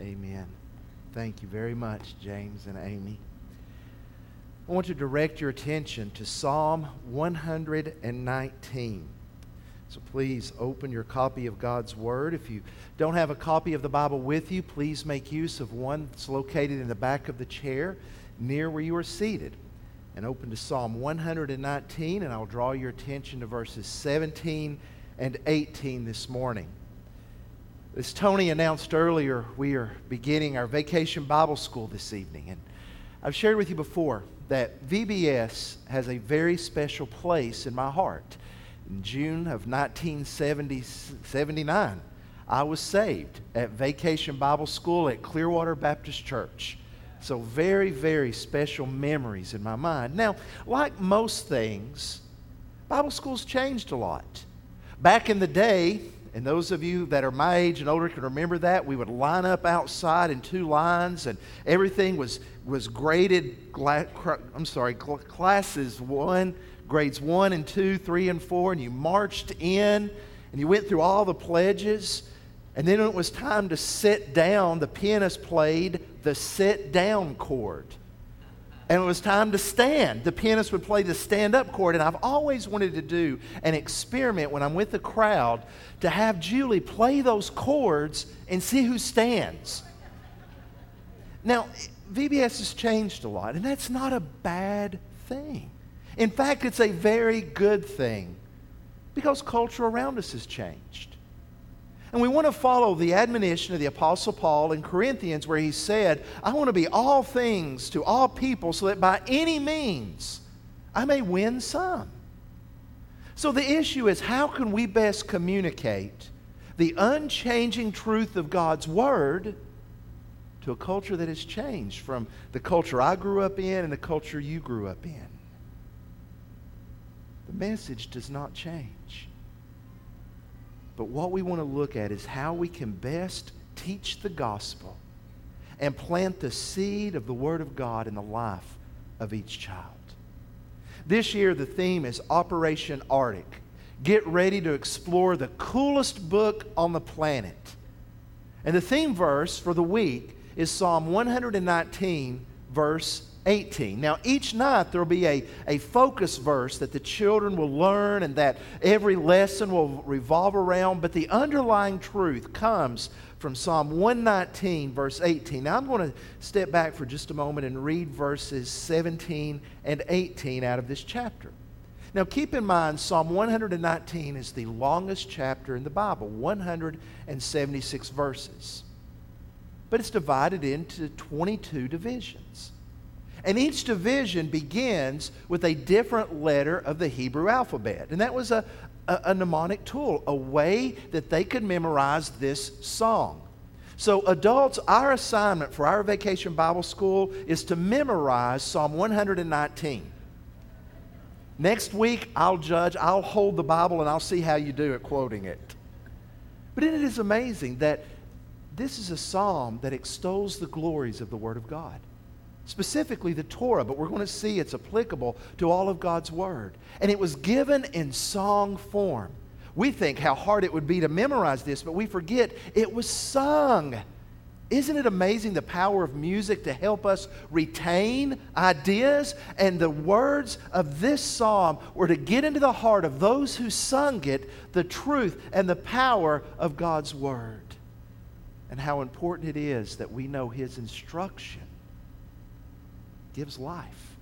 Amen. Thank you very much, James and Amy. I want to direct your attention to Psalm 119. So please open your copy of God's Word. If you don't have a copy of the Bible with you, please make use of one that's located in the back of the chair near where you are seated. And open to Psalm 119, and I'll draw your attention to verses 17 and 18 this morning. As Tony announced earlier, we are beginning our vacation Bible school this evening. And I've shared with you before that VBS has a very special place in my heart. In June of 1979, I was saved at Vacation Bible School at Clearwater Baptist Church. So, very, very special memories in my mind. Now, like most things, Bible school's changed a lot. Back in the day, and those of you that are my age and older can remember that. We would line up outside in two lines, and everything was, was graded. I'm sorry, classes one, grades one and two, three and four, and you marched in and you went through all the pledges. And then when it was time to sit down, the pianist played the sit down chord and it was time to stand. The pianist would play the stand up chord, and I've always wanted to do an experiment when I'm with the crowd to have Julie play those chords and see who stands. Now, VBS has changed a lot, and that's not a bad thing. In fact, it's a very good thing because culture around us has changed. And we want to follow the admonition of the Apostle Paul in Corinthians, where he said, I want to be all things to all people so that by any means I may win some. So the issue is how can we best communicate the unchanging truth of God's Word to a culture that has changed from the culture I grew up in and the culture you grew up in? The message does not change. But what we want to look at is how we can best teach the gospel and plant the seed of the Word of God in the life of each child. This year, the theme is Operation Arctic. Get ready to explore the coolest book on the planet. And the theme verse for the week is Psalm 119, verse 18. Now, each night there will be a, a focus verse that the children will learn and that every lesson will revolve around, but the underlying truth comes from Psalm 119, verse 18. Now, I'm going to step back for just a moment and read verses 17 and 18 out of this chapter. Now, keep in mind, Psalm 119 is the longest chapter in the Bible, 176 verses. But it's divided into 22 divisions. And each division begins with a different letter of the Hebrew alphabet. And that was a, a, a, mnemonic tool, a way that they could memorize this song. So, adults, our assignment for our vacation Bible school is to memorize Psalm 119. Next week, I'll judge, I'll hold the Bible, and I'll see how you do at quoting it. But it is amazing that this is a psalm that extols the glories of the Word of God specifically the Torah, but we're going to see it's applicable to all of God's Word. And it was given in song form. We think how hard it would be to memorize this, but we forget it was sung. Isn't it amazing the power of music to help us retain ideas? And the words of this psalm were to get into the heart of those who sung it the truth and the power of God's Word. And how important it is that we know His instruction gives life.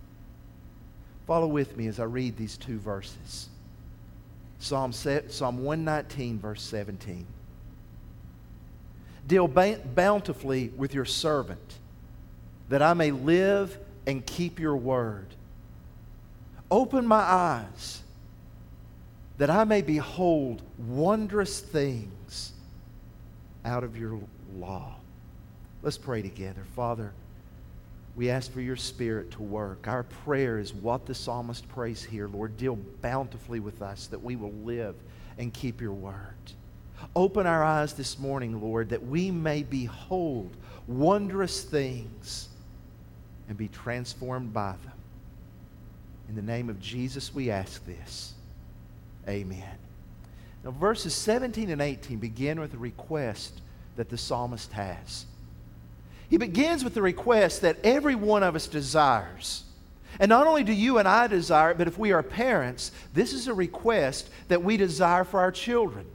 Follow with me as I read these two verses. Psalm, Psalm 119, verse 17. Deal bountifully with your servant, that I may live and keep your word. Open my eyes, that I may behold wondrous things out of your law. Let's pray together. Father, we ask for your spirit to work. Our prayer is what the psalmist prays here. Lord, deal bountifully with us that we will live and keep your word. Open our eyes this morning, Lord, that we may behold wondrous things and be transformed by them. In the name of Jesus, we ask this. Amen. Now, verses 17 and 18 begin with a request that the psalmist has. He begins with the request that every one of us desires. And not only do you and I desire it, but if we are parents, this is a request that we desire for our children.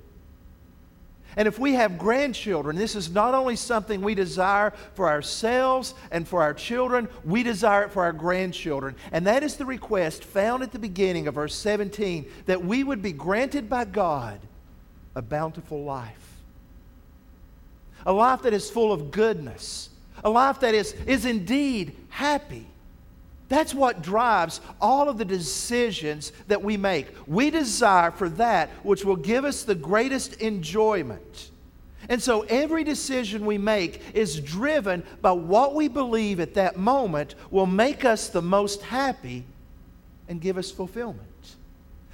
And if we have grandchildren, this is not only something we desire for ourselves and for our children, we desire it for our grandchildren. And that is the request found at the beginning of verse 17 that we would be granted by God a bountiful life. A life that is full of goodness, a life that is, is indeed happy. That's what drives all of the decisions that we make. We desire for that which will give us the greatest enjoyment. And so every decision we make is driven by what we believe at that moment will make us the most happy and give us fulfillment.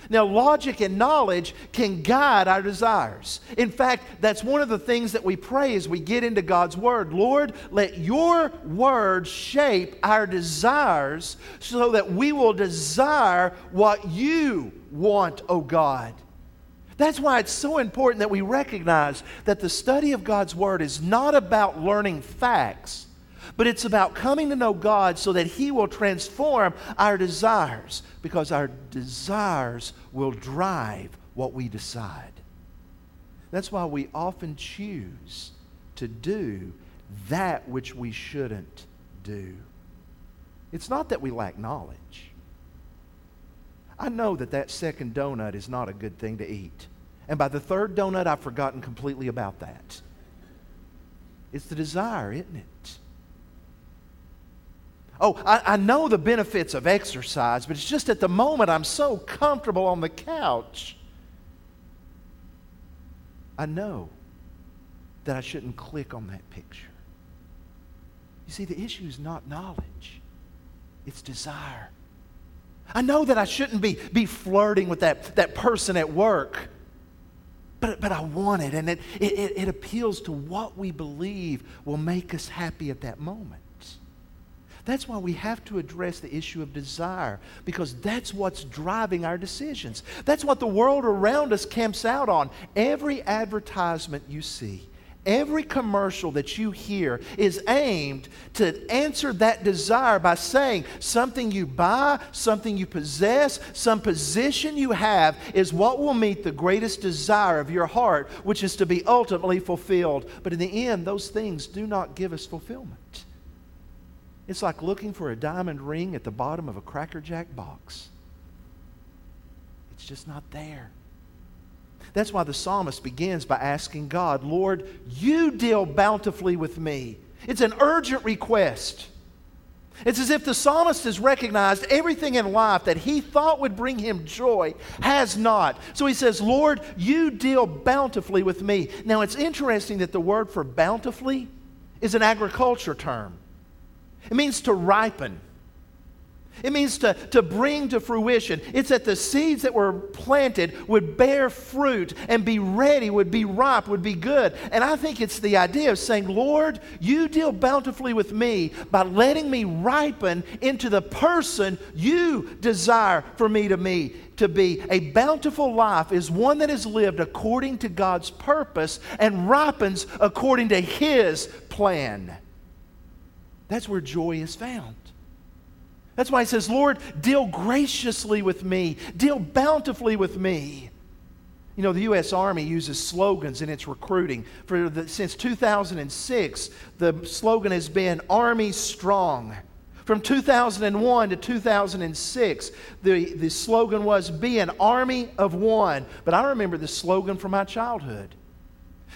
Now, logic and knowledge can guide our desires. In fact, that's one of the things that we pray as we get into God's Word. Lord, let your Word shape our desires so that we will desire what you want, O oh God. That's why it's so important that we recognize that the study of God's Word is not about learning facts but it's about coming to know God so that He will transform our desires because our desires will drive what we decide. That's why we often choose to do that which we shouldn't do. It's not that we lack knowledge. I know that that second donut is not a good thing to eat. And by the third donut, I've forgotten completely about that. It's the desire, isn't it? Oh, I, I, know the benefits of exercise, but it's just at the moment I'm so comfortable on the couch. I know that I shouldn't click on that picture. You see, the issue is not knowledge, it's desire. I know that I shouldn't be, be flirting with that, that person at work, but, but I want it, and it, it, it appeals to what we believe will make us happy at that moment. That's why we have to address the issue of desire because that's what's driving our decisions. That's what the world around us camps out on. Every advertisement you see, every commercial that you hear is aimed to answer that desire by saying something you buy, something you possess, some position you have is what will meet the greatest desire of your heart, which is to be ultimately fulfilled. But in the end, those things do not give us fulfillment. It's like looking for a diamond ring at the bottom of a Cracker Jack box. It's just not there. That's why the psalmist begins by asking God, Lord, you deal bountifully with me. It's an urgent request. It's as if the psalmist has recognized everything in life that he thought would bring him joy has not. So he says, Lord, you deal bountifully with me. Now it's interesting that the word for bountifully is an agriculture term. It means to ripen. It means to, to bring to fruition. It's that the seeds that were planted would bear fruit and be ready, would be ripe, would be good. And I think it's the idea of saying, Lord, you deal bountifully with me by letting me ripen into the person you desire for me to me to be. A bountiful life is one that is lived according to God's purpose and ripens according to his plan. That's where joy is found. That's why he says, Lord, deal graciously with me, deal bountifully with me. You know, the U.S. Army uses slogans in its recruiting. For the, since 2006, the slogan has been Army Strong. From 2001 to 2006, the, the slogan was Be an Army of One. But I remember the slogan from my childhood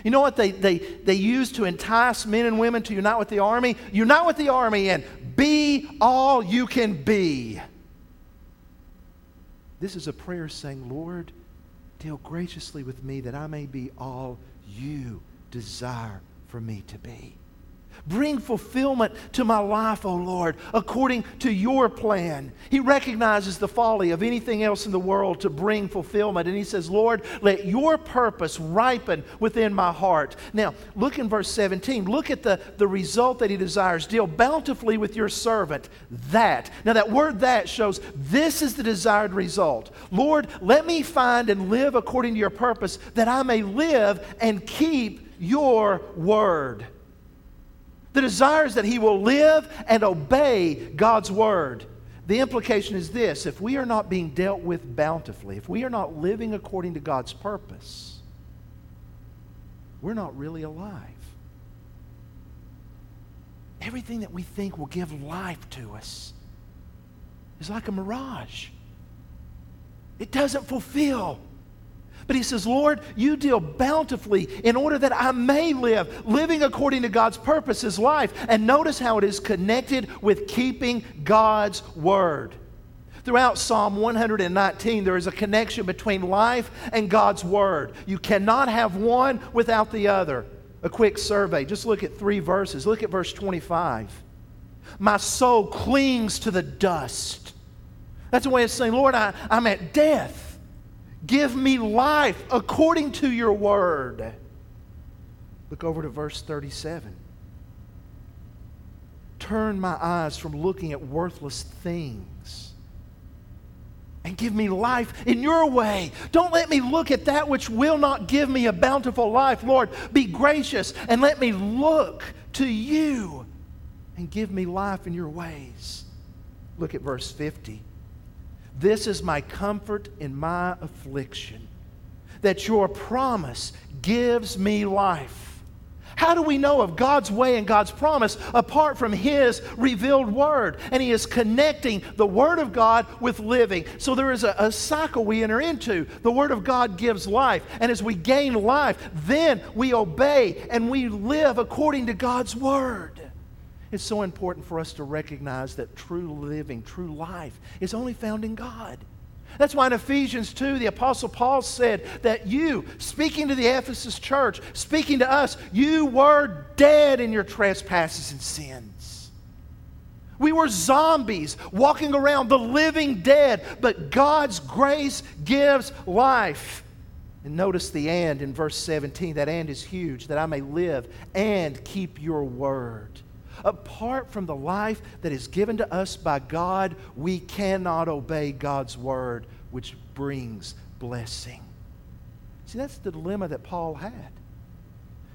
you know what they, they, they use to entice men and women to unite with the army? Unite with the army and be all you can be. This is a prayer saying, Lord, deal graciously with me that I may be all you desire for me to be. Bring fulfillment to my life, O oh Lord, according to your plan. He recognizes the folly of anything else in the world to bring fulfillment. And he says, Lord, let your purpose ripen within my heart. Now, look in verse 17. Look at the, the result that he desires. Deal bountifully with your servant. That. Now, that word that shows this is the desired result. Lord, let me find and live according to your purpose that I may live and keep your word. The desire is that he will live and obey God's word. The implication is this if we are not being dealt with bountifully, if we are not living according to God's purpose, we're not really alive. Everything that we think will give life to us is like a mirage. It doesn't fulfill. But he says, Lord, you deal bountifully in order that I may live. Living according to God's purpose is life. And notice how it is connected with keeping God's word. Throughout Psalm 119, there is a connection between life and God's word. You cannot have one without the other. A quick survey. Just look at three verses. Look at verse 25. My soul clings to the dust. That's a way of saying, Lord, I, I'm at death. Give me life according to your word. Look over to verse 37. Turn my eyes from looking at worthless things and give me life in your way. Don't let me look at that which will not give me a bountiful life. Lord, be gracious and let me look to you and give me life in your ways. Look at verse 50. This is my comfort in my affliction, that your promise gives me life. How do we know of God's way and God's promise apart from His revealed Word? And He is connecting the Word of God with living. So there is a, a, cycle we enter into. The Word of God gives life. And as we gain life, then we obey and we live according to God's Word. It's so important for us to recognize that true living, true life, is only found in God. That's why in Ephesians 2, the Apostle Paul said that you, speaking to the Ephesus church, speaking to us, you were dead in your trespasses and sins. We were zombies walking around, the living dead, but God's grace gives life. And notice the and in verse 17. That and is huge, that I may live and keep your word. Apart from the life that is given to us by God, we cannot obey God's word, which brings blessing. See, that's the dilemma that Paul had.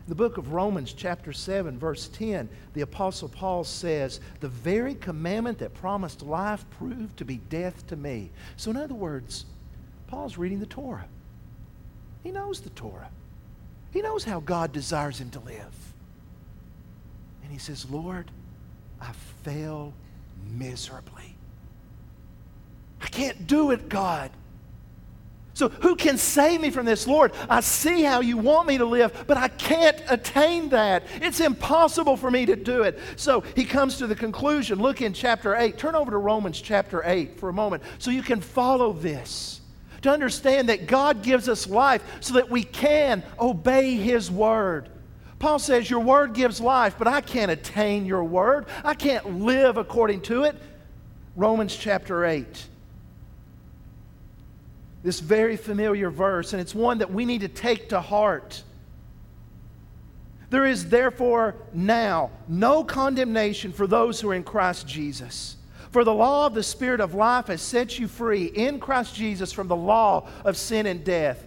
In the book of Romans, chapter 7, verse 10, the Apostle Paul says, The very commandment that promised life proved to be death to me. So, in other words, Paul's reading the Torah. He knows the Torah, he knows how God desires him to live. And he says, Lord, I fail miserably. I can't do it, God. So, who can save me from this? Lord, I see how you want me to live, but I can't attain that. It's impossible for me to do it. So, he comes to the conclusion. Look in chapter 8. Turn over to Romans chapter 8 for a moment so you can follow this. To understand that God gives us life so that we can obey his word. Paul says, Your word gives life, but I can't attain your word. I can't live according to it. Romans chapter 8. This very familiar verse, and it's one that we need to take to heart. There is therefore now no condemnation for those who are in Christ Jesus. For the law of the Spirit of life has set you free in Christ Jesus from the law of sin and death.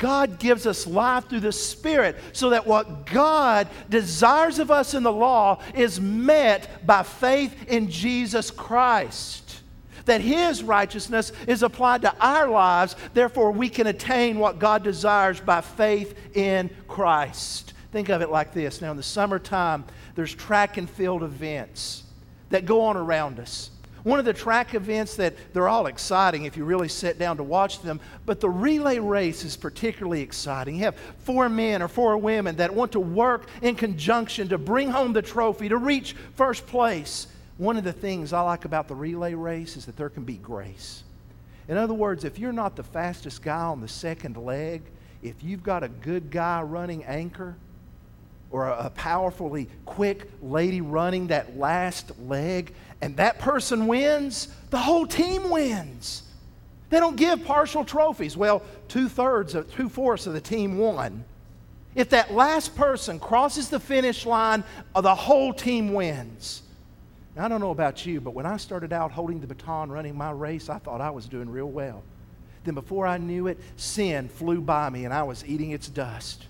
God gives us life through the Spirit so that what God desires of us in the law is met by faith in Jesus Christ. That His righteousness is applied to our lives, therefore, we can attain what God desires by faith in Christ. Think of it like this. Now, in the summertime, there's track and field events that go on around us. One of the track events that they're all exciting if you really sit down to watch them, but the relay race is particularly exciting. You have four men or four women that want to work in conjunction to bring home the trophy, to reach first place. One of the things I like about the relay race is that there can be grace. In other words, if you're not the fastest guy on the second leg, if you've got a good guy running anchor, or a, powerfully quick lady running that last leg, and that person wins, the whole team wins. They don't give partial trophies. Well, two thirds, of, two fourths of the team won. If that last person crosses the finish line, uh, the whole team wins. Now, I don't know about you, but when I started out holding the baton running my race, I thought I was doing real well. Then, before I knew it, sin flew by me and I was eating its dust.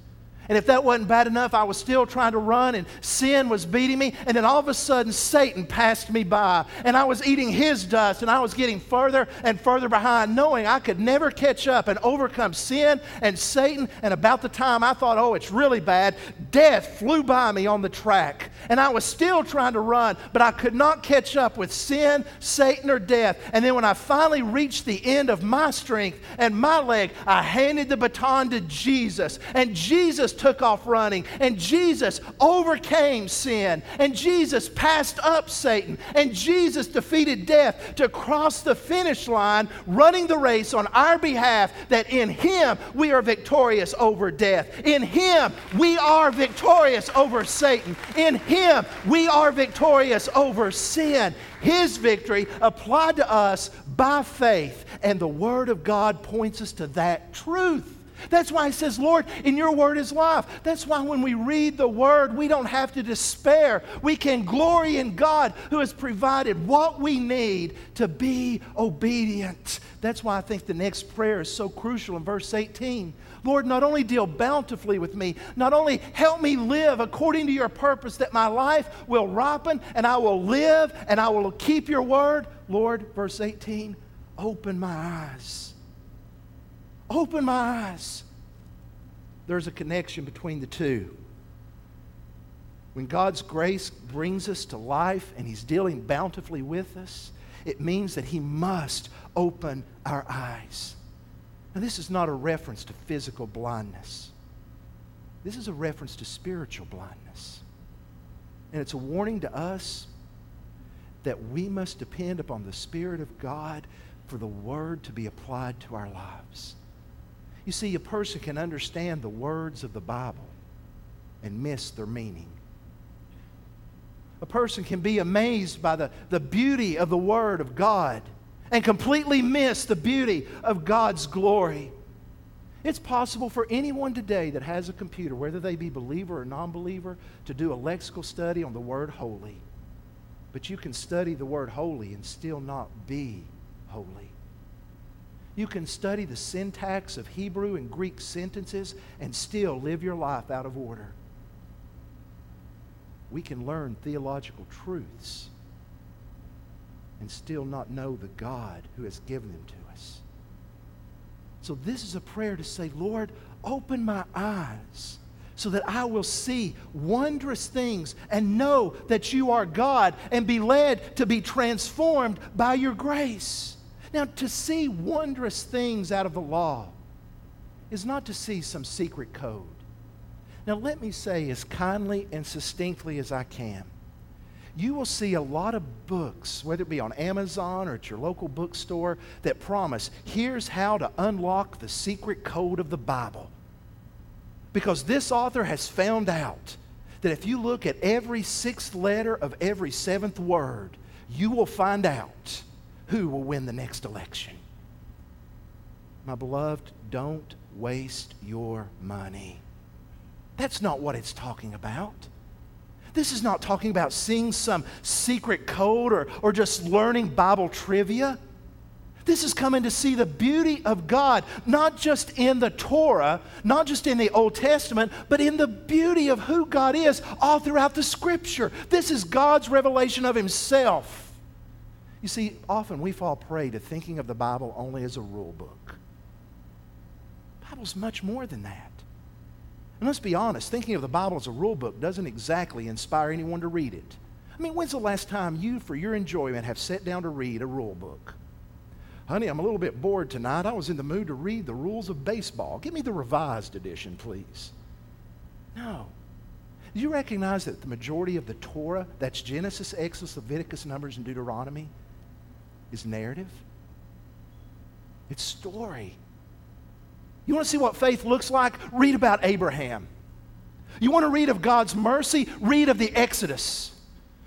And if that wasn't bad enough, I was still trying to run and sin was beating me. And then all of a sudden, Satan passed me by and I was eating his dust and I was getting further and further behind, knowing I could never catch up and overcome sin and Satan. And about the time I thought, oh, it's really bad, death flew by me on the track. And I was still trying to run, but I could not catch up with sin, Satan, or death. And then when I finally reached the end of my strength and my leg, I handed the baton to Jesus. And Jesus took off running, and Jesus overcame sin, and Jesus passed up Satan, and Jesus defeated death to cross the finish line, running the race on our behalf, that in Him we are victorious over death. In Him we are victorious over Satan. In Him we are victorious over sin. His victory applied to us by faith, and the Word of God points us to that truth. That's why he says, Lord, in your word is life. That's why when we read the word, we don't have to despair. We can glory in God who has provided what we need to be obedient. That's why I think the next prayer is so crucial in verse 18. Lord, not only deal bountifully with me, not only help me live according to your purpose, that my life will ripen and I will live and I will keep your word. Lord, verse 18, open my eyes Open my eyes. There's a connection between the two. When God's grace brings us to life and He's dealing bountifully with us, it means that He must open our eyes. Now, this is not a reference to physical blindness, this is a reference to spiritual blindness. And it's a warning to us that we must depend upon the Spirit of God for the Word to be applied to our lives. You see, a person can understand the words of the Bible and miss their meaning. A person can be amazed by the, the beauty of the Word of God and completely miss the beauty of God's glory. It's possible for anyone today that has a computer, whether they be believer or non believer, to do a lexical study on the word holy. But you can study the word holy and still not be holy. You can study the syntax of Hebrew and Greek sentences and still live your life out of order. We can learn theological truths and still not know the God who has given them to us. So, this is a prayer to say, Lord, open my eyes so that I will see wondrous things and know that you are God and be led to be transformed by your grace. Now, to see wondrous things out of the law is not to see some secret code. Now, let me say as kindly and succinctly as I can. You will see a lot of books, whether it be on Amazon or at your local bookstore, that promise here's how to unlock the secret code of the Bible. Because this author has found out that if you look at every sixth letter of every seventh word, you will find out who will win the next election. My beloved, don't waste your money. That's not what it's talking about. This is not talking about seeing some secret code or, or just learning Bible trivia. This is coming to see the beauty of God, not just in the Torah, not just in the Old Testament, but in the beauty of who God is all throughout the Scripture. This is God's revelation of Himself. You see, often we fall prey to thinking of the Bible only as a rule book. The Bible's much more than that. And let's be honest, thinking of the Bible as a rule book doesn't exactly inspire anyone to read it. I mean, when's the last time you, for your enjoyment, have sat down to read a rule book? Honey, I'm a little bit bored tonight. I was in the mood to read the rules of baseball. Give me the revised edition, please. No. Do you recognize that the majority of the Torah, that's Genesis, Exodus, Leviticus, Numbers, and Deuteronomy, is narrative, it's story. You want to see what faith looks like? Read about Abraham. You want to read of God's mercy? Read of the Exodus.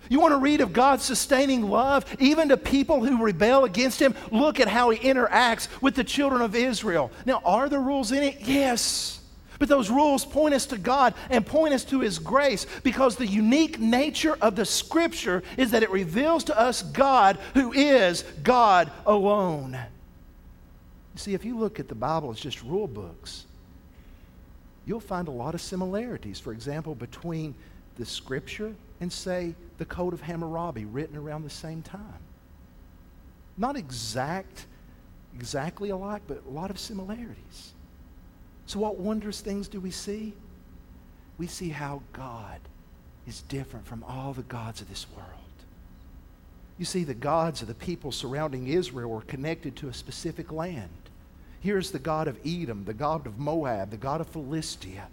You want to read of God's sustaining love, even to people who rebel against Him? Look at how He interacts with the children of Israel. Now, are there rules in it? Yes. But those rules point us to God and point us to His grace because the unique nature of the Scripture is that it reveals to us God who is God alone. See, if you look at the Bible as just rule books, you'll find a lot of similarities, for example, between the Scripture and, say, the Code of Hammurabi written around the same time. Not exact, exactly alike, but a lot of similarities. So, what wondrous things do we see? We see how God is different from all the gods of this world. You see, the gods of the people surrounding Israel were connected to a specific land. Here's the God of Edom, the God of Moab, the God of Philistia.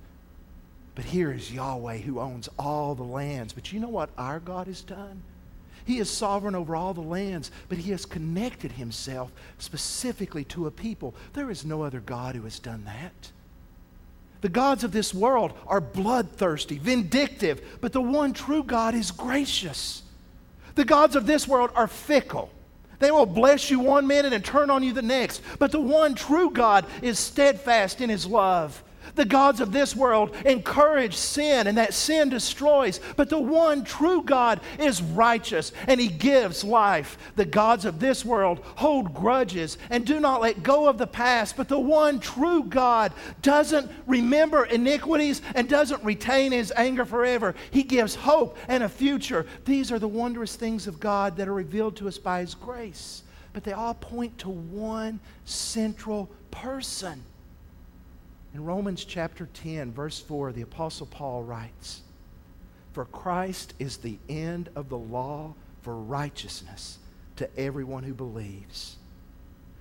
But here is Yahweh who owns all the lands. But you know what our God has done? He is sovereign over all the lands, but he has connected himself specifically to a people. There is no other God who has done that. The gods of this world are bloodthirsty, vindictive, but the one true God is gracious. The gods of this world are fickle. They will bless you one minute and turn on you the next. But the one true God is steadfast in his love. The gods of this world encourage sin, and that sin destroys. But the one true God is righteous, and he gives life. The gods of this world hold grudges and do not let go of the past. But the one true God doesn't remember iniquities and doesn't retain his anger forever. He gives hope and a future. These are the wondrous things of God that are revealed to us by his grace. But they all point to one central person. In Romans chapter 10, verse 4, the Apostle Paul writes, For Christ is the end of the law for righteousness to everyone who believes.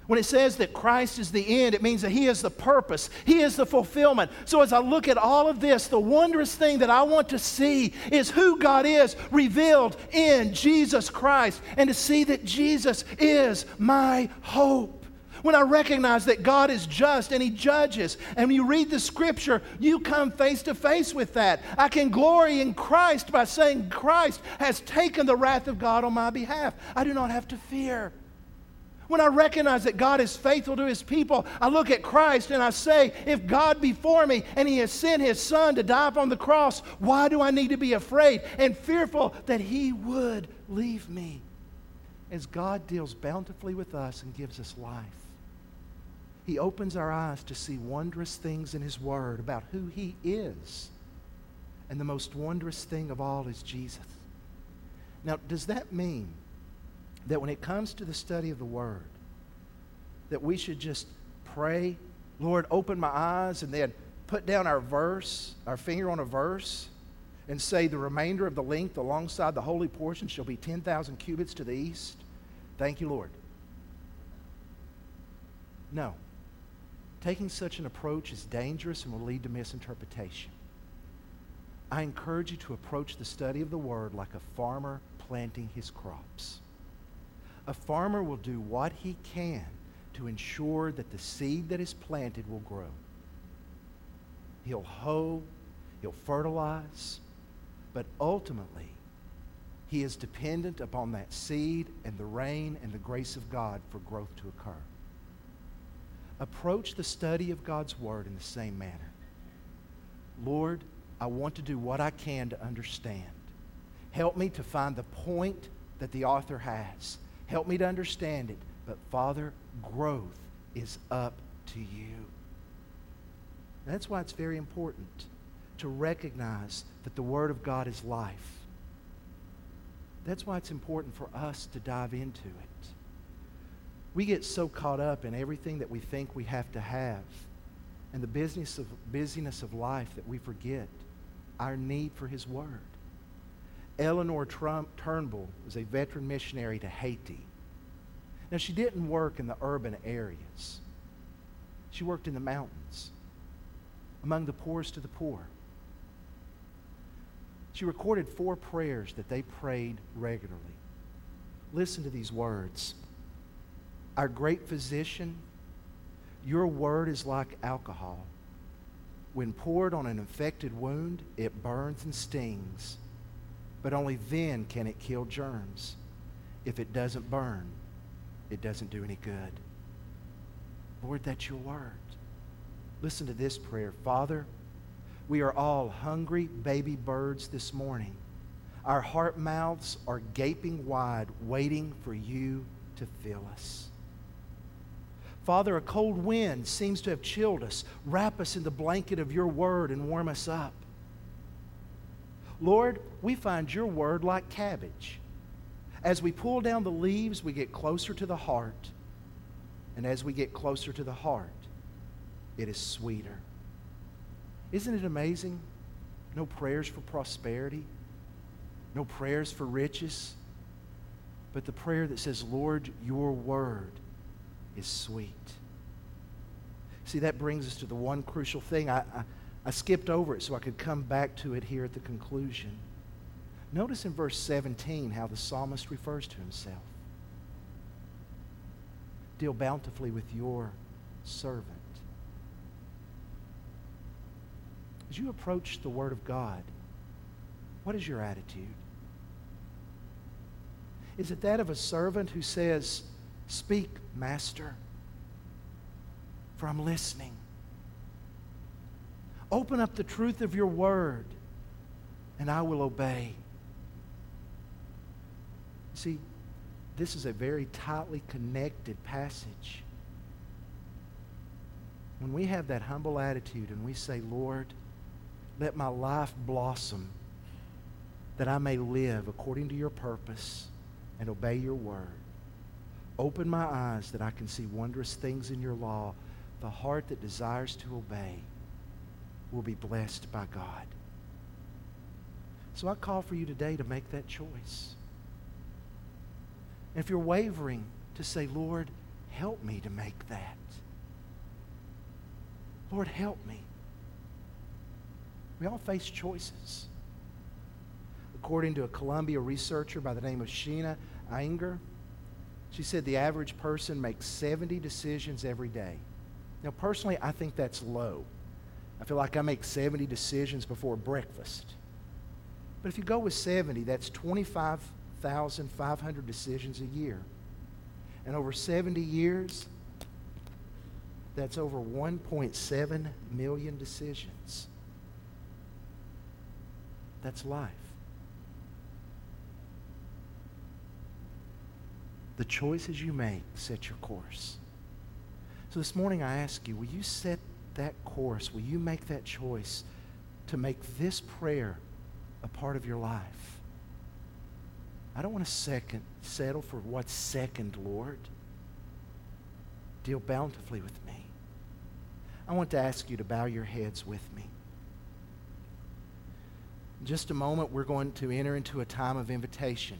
When it says that Christ is the end, it means that He is the purpose, He is the fulfillment. So as I look at all of this, the wondrous thing that I want to see is who God is revealed in Jesus Christ and to see that Jesus is my hope. When I recognize that God is just and He judges, and you read the scripture, you come face to face with that. I can glory in Christ by saying, Christ has taken the wrath of God on my behalf. I do not have to fear. When I recognize that God is faithful to His people, I look at Christ and I say, if God be for me and He has sent His Son to die upon the cross, why do I need to be afraid and fearful that He would leave me? As God deals bountifully with us and gives us life. He opens our eyes to see wondrous things in His Word about who He is. And the most wondrous thing of all is Jesus. Now, does that mean that when it comes to the study of the Word, that we should just pray, Lord, open my eyes, and then put down our verse, our finger on a verse, and say the remainder of the length alongside the holy portion shall be 10,000 cubits to the east? Thank you, Lord. No. Taking such an approach is dangerous and will lead to misinterpretation. I encourage you to approach the study of the Word like a farmer planting his crops. A farmer will do what he can to ensure that the seed that is planted will grow. He'll hoe, he'll fertilize, but ultimately, he is dependent upon that seed and the rain and the grace of God for growth to occur approach the study of God's Word in the same manner. Lord, I want to do what I can to understand. Help me to find the point that the author has. Help me to understand it. But, Father, growth is up to you. That's why it's very important to recognize that the Word of God is life. That's why it's important for us to dive into it. We get so caught up in everything that we think we have to have and the business of, busyness of life that we forget our need for His Word. Eleanor Trump Turnbull was a veteran missionary to Haiti. Now, she didn't work in the urban areas. She worked in the mountains, among the poorest of the poor. She recorded four prayers that they prayed regularly. Listen to these words our great physician, your word is like alcohol. When poured on an infected wound, it burns and stings. but only then can it kill germs. If it doesn't burn, it doesn't do any good. Lord, that's your word. Listen to this prayer. Father, we are all hungry baby birds this morning. Our heart mouths are gaping wide, waiting for you to fill us. Father, a cold wind seems to have chilled us. Wrap us in the blanket of your word and warm us up. Lord, we find your word like cabbage. As we pull down the leaves, we get closer to the heart. And as we get closer to the heart, it is sweeter. Isn't it amazing? No prayers for prosperity, no prayers for riches, but the prayer that says, Lord, your word is sweet. See, that brings us to the one crucial thing. I, I, I skipped over it so I could come back to it here at the conclusion. Notice in verse 17 how the psalmist refers to himself. Deal bountifully with your servant. As you approach the Word of God, what is your attitude? Is it that of a servant who says, Speak, Master, for I'm listening? Open up the truth of your Word, and I will obey. See, this is a very tightly connected passage. When we have that humble attitude and we say, Lord, let my life blossom that I may live according to your purpose and obey your word. Open my eyes that I can see wondrous things in your law. The heart that desires to obey will be blessed by God. So I call for you today to make that choice. And if you're wavering, to say, Lord, help me to make that. Lord, help me. We all face choices. According to a Columbia researcher by the name of Sheena Iyengar, she said the average person makes 70 decisions every day. Now, personally, I think that's low. I feel like I make 70 decisions before breakfast. But if you go with 70, that's 25,500 decisions a year. And over 70 years, that's over 1.7 million decisions. That's life. The choices you make set your course. So this morning I ask you, will you set that course? Will you make that choice to make this prayer a part of your life? I don't want to second settle for what's second, Lord. Deal bountifully with me. I want to ask you to bow your heads with me. In just a moment, we're going to enter into a time of invitation.